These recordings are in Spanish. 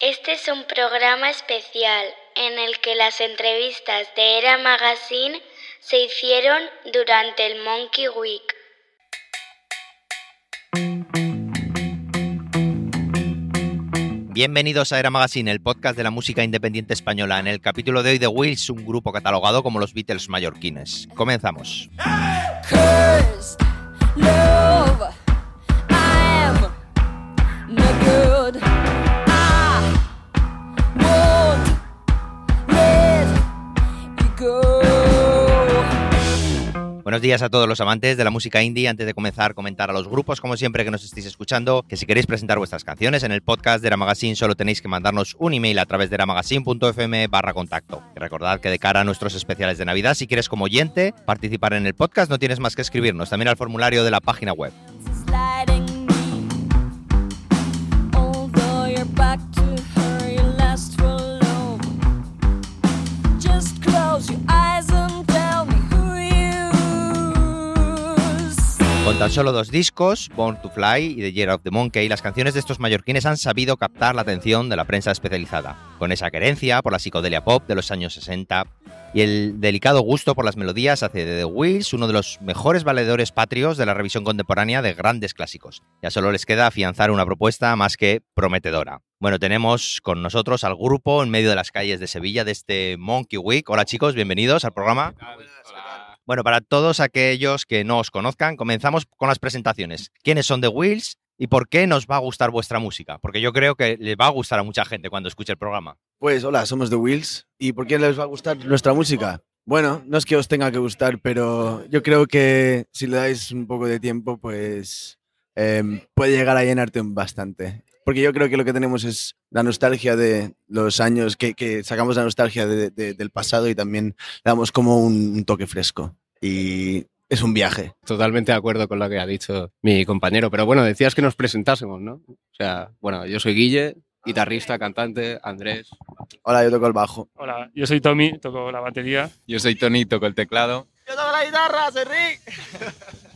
Este es un programa especial en el que las entrevistas de Era Magazine se hicieron durante el Monkey Week. Bienvenidos a Era Magazine, el podcast de la música independiente española. En el capítulo de hoy de Wills, un grupo catalogado como los Beatles mallorquines. Comenzamos. Buenos días a todos los amantes de la música indie. Antes de comenzar, comentar a los grupos, como siempre, que nos estéis escuchando, que si queréis presentar vuestras canciones en el podcast de Era Magazine, solo tenéis que mandarnos un email a través de eramagazine.fm barra contacto. Y recordad que de cara a nuestros especiales de Navidad, si quieres como oyente participar en el podcast, no tienes más que escribirnos también al formulario de la página web. Con tan solo dos discos, Born to Fly y The Year of the Monkey, las canciones de estos mallorquines han sabido captar la atención de la prensa especializada, con esa querencia por la psicodelia pop de los años 60 y el delicado gusto por las melodías hace de The Wheels uno de los mejores valedores patrios de la revisión contemporánea de grandes clásicos. Ya solo les queda afianzar una propuesta más que prometedora. Bueno, tenemos con nosotros al grupo en medio de las calles de Sevilla de este Monkey Week. Hola chicos, bienvenidos al programa. Bueno, para todos aquellos que no os conozcan, comenzamos con las presentaciones. ¿Quiénes son The Wheels y por qué nos va a gustar vuestra música? Porque yo creo que le va a gustar a mucha gente cuando escuche el programa. Pues hola, somos The Wheels. ¿Y por qué les va a gustar nuestra música? Bueno, no es que os tenga que gustar, pero yo creo que si le dais un poco de tiempo, pues em, puede llegar a llenarte bastante. Porque yo creo que lo que tenemos es la nostalgia de los años, que, que sacamos la nostalgia de- de- del pasado y también le damos como un, un toque fresco. Y es un viaje. Totalmente de acuerdo con lo que ha dicho mi compañero. Pero bueno, decías que nos presentásemos, ¿no? O sea, bueno, yo soy Guille, guitarrista, cantante, Andrés. Hola, yo toco el bajo. Hola, yo soy Tommy, toco la batería. Yo soy Tony, toco el teclado. Yo toco la guitarra, soy Rick.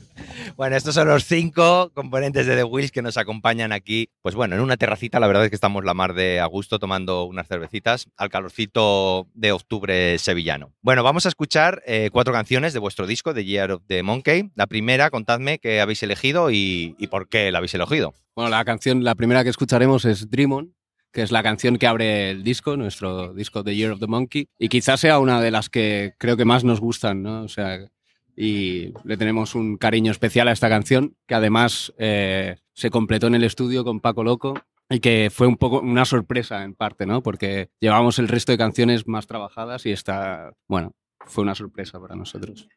Bueno, estos son los cinco componentes de The Wheels que nos acompañan aquí. Pues bueno, en una terracita, la verdad es que estamos la mar de a gusto tomando unas cervecitas al calorcito de octubre sevillano. Bueno, vamos a escuchar eh, cuatro canciones de vuestro disco, The Year of the Monkey. La primera, contadme qué habéis elegido y, por qué la habéis elegido. Bueno, la canción, la primera que escucharemos es Dream On, que es la canción que abre el disco, nuestro disco The Year of the Monkey. Y quizás sea una de las que creo que más nos gustan, ¿no? O sea, y le tenemos un cariño especial a esta canción, que además eh, se completó en el estudio con Paco Loco y que fue un poco una sorpresa en parte, ¿no? Porque llevamos el resto de canciones más trabajadas y esta, bueno, fue una sorpresa para nosotros.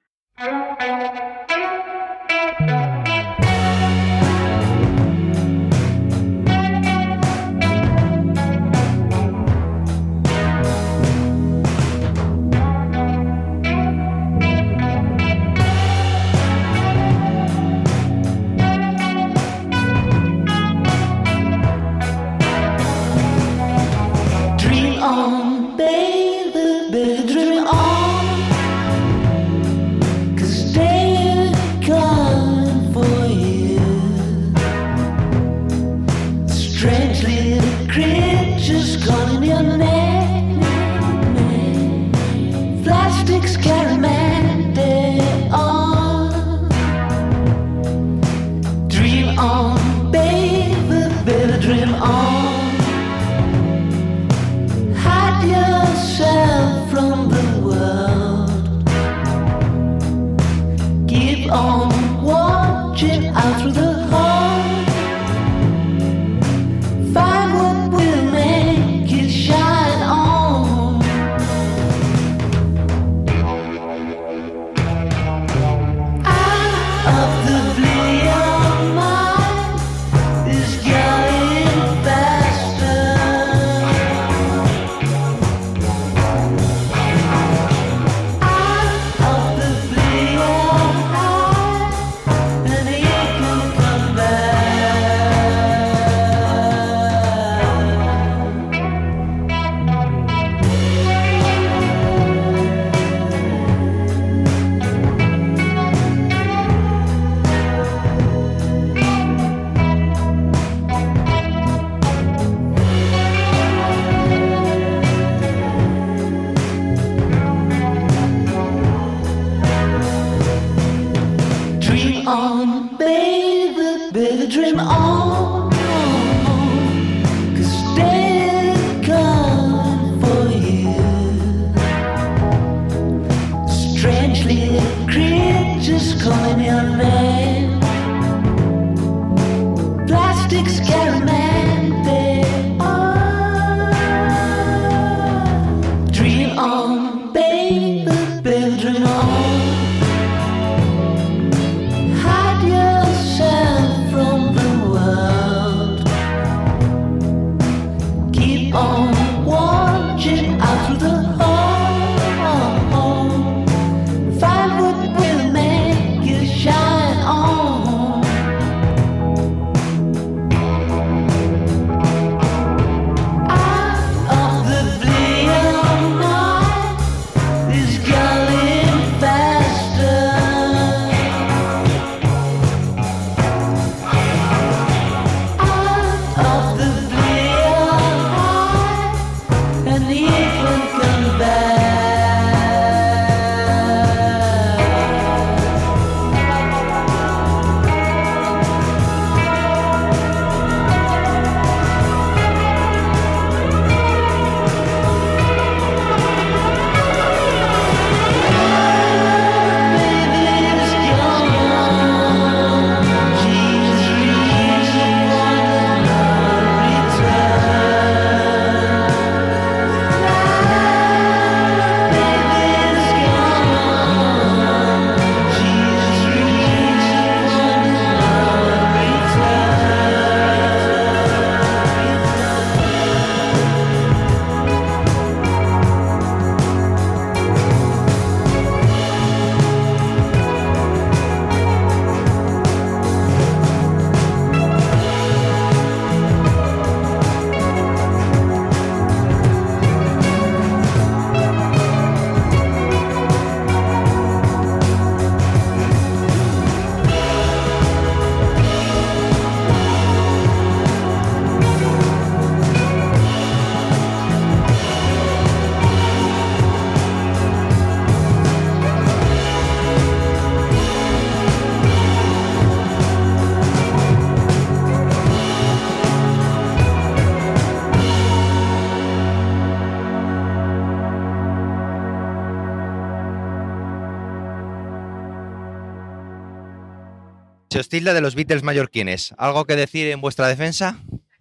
Se os tilda de los Beatles mallorquines. ¿Algo que decir en vuestra defensa?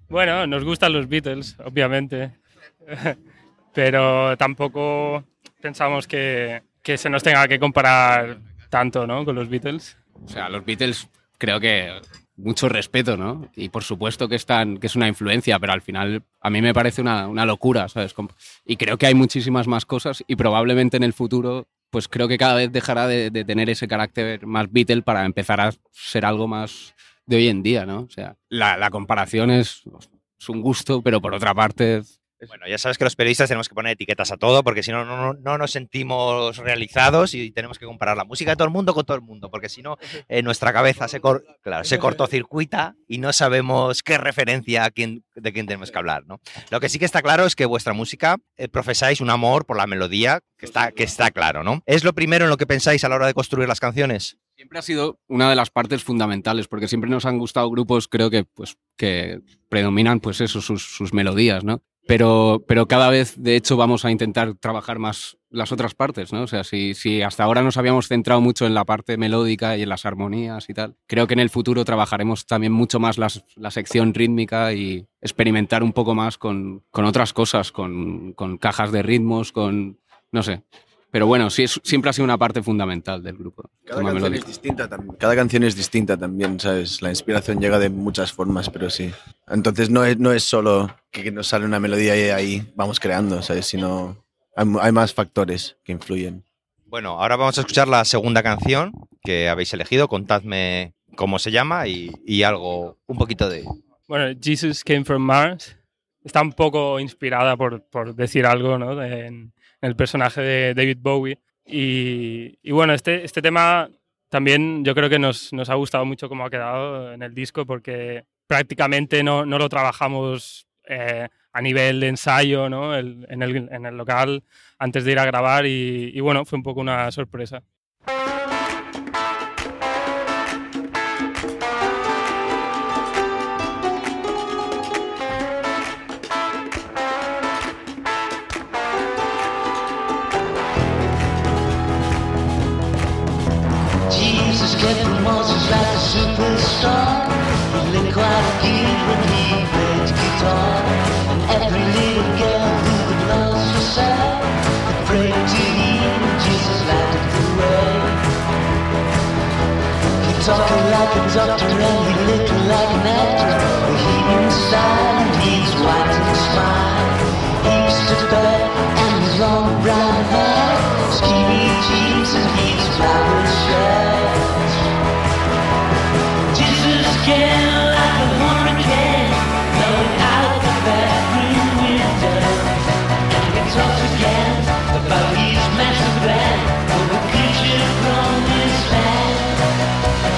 Bueno, nos gustan los Beatles, obviamente. Pero tampoco pensamos que, que se nos tenga que comparar tanto ¿no? con los Beatles. O sea, los Beatles creo que mucho respeto, ¿no? Y por supuesto que, están, que es una influencia, pero al final a mí me parece una, una locura, ¿sabes? Y creo que hay muchísimas más cosas y probablemente en el futuro, pues creo que cada vez dejará de, tener ese carácter más Beatle para empezar a ser algo más de hoy en día, ¿no? O sea, la, la comparación es, es un gusto, pero por otra parte... Bueno, ya sabes que los periodistas tenemos que poner etiquetas a todo porque si no, no, no- no nos sentimos realizados y tenemos que comparar la música de todo el mundo con todo el mundo porque si no, nuestra cabeza se, cor- claro, se cortocircuita y no sabemos qué referencia a quién, de quién tenemos que hablar. ¿no? Lo que sí que está claro es que vuestra música eh, profesáis un amor por la melodía, que está, que está claro. ¿no? ¿Es lo primero en lo que pensáis a la hora de construir las canciones? Siempre ha sido una de las partes fundamentales, porque siempre nos han gustado grupos, creo que, pues, que predominan, pues eso, sus, sus melodías, ¿no? Pero, pero cada vez, de hecho, vamos a intentar trabajar más las otras partes, ¿no? O sea, si, si hasta ahora nos habíamos centrado mucho en la parte melódica y en las armonías y tal, creo que en el futuro trabajaremos también mucho más las- la sección rítmica y experimentar un poco más con, con otras cosas, con, con cajas de ritmos, con, no sé. Pero bueno, sí, es- siempre ha sido una parte fundamental del grupo. Cada canción, es distinta, tam- cada canción es distinta también, ¿sabes? La inspiración llega de muchas formas, pero sí. Entonces no es, no es solo que nos sale una melodía y ahí vamos creando, ¿sabes? Sino hay, hay más factores que influyen. Bueno, ahora vamos a escuchar la segunda canción que habéis elegido. Contadme cómo se llama y, y algo, un poquito de... Bueno, Jesus Came from Mars está un poco inspirada, por, por decir algo, ¿no? de- en el personaje de David Bowie. Y, bueno, este, este tema también yo creo que nos, nos ha gustado mucho cómo ha quedado en el disco porque prácticamente no, no lo trabajamos eh, a nivel de ensayo ¿no? En, el, en el local antes de ir a grabar y bueno, fue un poco una sorpresa. Talked like a doctor and he looked like an actor. But he inside and he's white and smile.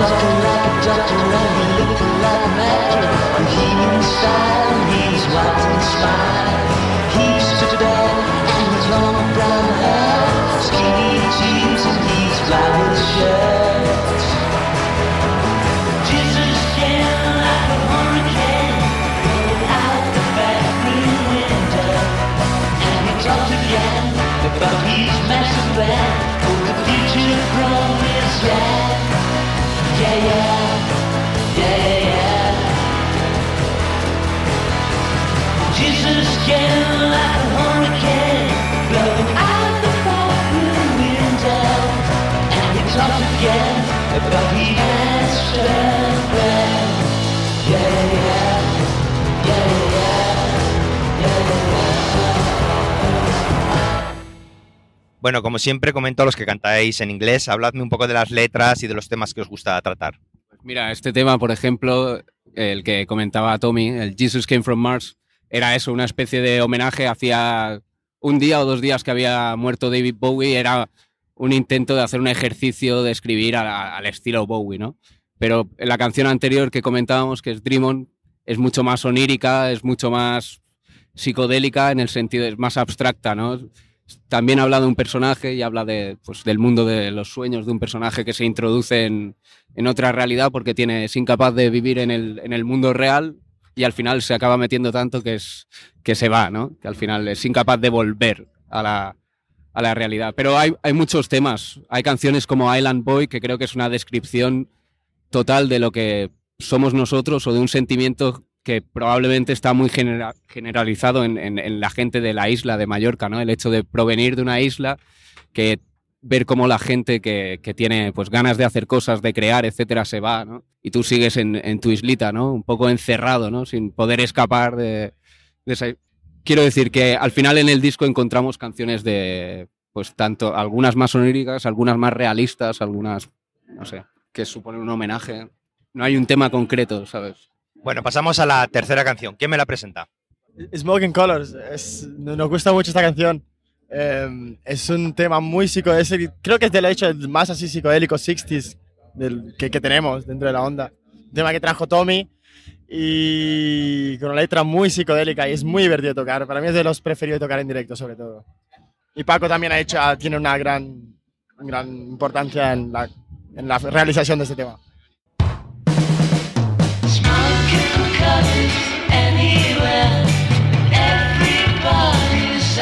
talking like a doctor and he looking like a magic. The heat inside, he's white and spine. Bueno, como siempre comento a los que cantáis en inglés, habladme un poco de las letras y de los temas que os gusta tratar. Mira, este tema, por ejemplo, el que comentaba Tommy, el Jesus Came from Mars, era eso, una especie de homenaje. Hacía un día o dos días que había muerto David Bowie, era un intento de hacer un ejercicio de escribir al estilo Bowie, ¿no? Pero la canción anterior que comentábamos, que es Dream On, es mucho más onírica, es mucho más psicodélica en el sentido, es más abstracta, ¿no? También habla de un personaje y habla de, pues, del mundo de los sueños de un personaje que se introduce en, en otra realidad porque tiene, es incapaz de vivir en el, en el mundo real y al final se acaba metiendo tanto que, es, que se va, ¿no? Que al final es incapaz de volver a la, a la realidad. Pero hay, hay muchos temas. Hay canciones como Island Boy, que creo que es una descripción total de lo que somos nosotros o de un sentimiento que probablemente está muy genera- generalizado en, en- en la gente de la isla de Mallorca, ¿no? El hecho de provenir de una isla, que ver cómo la gente que, que tiene pues ganas de hacer cosas, de crear, etcétera, se va, ¿no? Y tú sigues en, en tu islita, ¿no? Un poco encerrado, ¿no? Sin poder escapar de, de esa... Quiero decir que al final en el disco encontramos canciones de, pues tanto, algunas más oníricas, algunas más realistas, algunas, no sé, que suponen un homenaje. No hay un tema concreto, ¿sabes? Bueno, pasamos a la tercera canción. ¿Quién me la presenta? Smoking Colors. Es- nos gusta mucho esta canción. Eh, es un tema muy psicodélico. Creo que es del hecho más así psicodélico 60s del, que, tenemos dentro de la onda. Un tema que trajo Tommy y con una letra muy psicodélica y es muy divertido de tocar. Para mí es de los preferidos de tocar en directo, sobre todo. Y Paco también ha hecho, tiene una gran, gran importancia en la, en la realización de este tema. Anywhere. Everybody's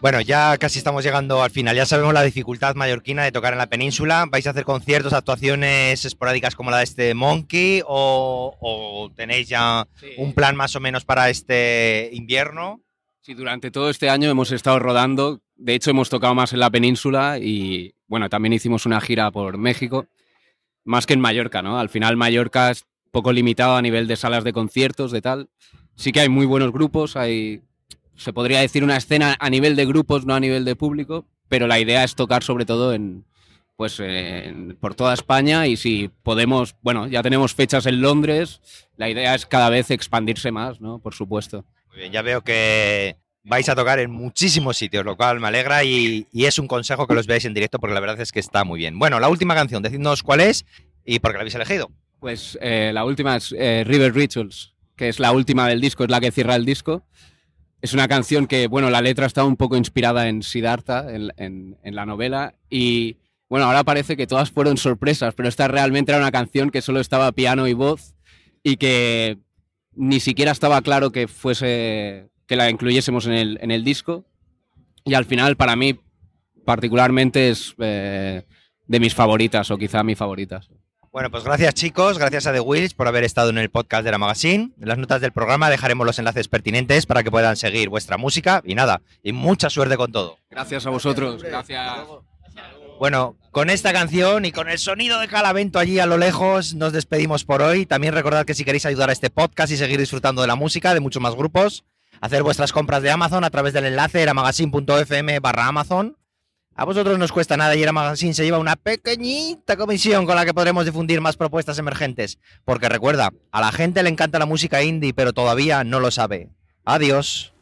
Bueno, ya casi estamos llegando al final. Ya sabemos la dificultad mallorquina de tocar en la península. ¿Vais a hacer conciertos, actuaciones esporádicas como la de este Monkey? ¿O, o tenéis ya un plan más o menos para este invierno? Sí, durante todo este año hemos estado rodando. De hecho, hemos tocado más en la península y, bueno, también hicimos una gira por México, más que en Mallorca, ¿no? Al final, Mallorca es poco limitado a nivel de salas de conciertos, de tal. Sí que hay muy buenos grupos, hay, se podría decir, una escena a nivel de grupos, no a nivel de público, pero la idea es tocar sobre todo en, pues en- por toda España y si podemos, bueno, ya tenemos fechas en Londres, la idea es cada vez expandirse más, ¿no? Por supuesto. Muy bien, ya veo que vais a tocar en muchísimos sitios, lo cual me alegra y, y es un consejo que los veáis en directo porque la verdad es que está muy bien. Bueno, la última canción, decidnos cuál es y por qué la habéis elegido. Pues eh, la última es eh, River Rituals, que es la última del disco, es la que cierra el disco. Es una canción que, bueno, la letra está un poco inspirada en Siddhartha, en, la novela, y bueno, ahora parece que todas fueron sorpresas, pero esta realmente era una canción que solo estaba piano y voz y que ni siquiera estaba claro que fuese que la incluyésemos en el, disco. Y al final, para mí, particularmente, es eh, de mis favoritas, o quizá mi favorita. Bueno, pues gracias chicos, gracias a The Wheels por haber estado en el podcast de la Magazine. En las notas del programa dejaremos los enlaces pertinentes para que puedan seguir vuestra música y nada, y mucha suerte con todo. Gracias a vosotros, gracias. Bueno, con esta canción y con el sonido de Calavento allí a lo lejos, nos despedimos por hoy. También recordad que si queréis ayudar a este podcast y seguir disfrutando de la música, de muchos más grupos, hacer vuestras compras de Amazon a través del enlace eramagazine.fm barra Amazon. A vosotros no os cuesta nada y Era Magazine se lleva una pequeñita comisión con la que podremos difundir más propuestas emergentes. Porque recuerda, a la gente le encanta la música indie, pero todavía no lo sabe. Adiós.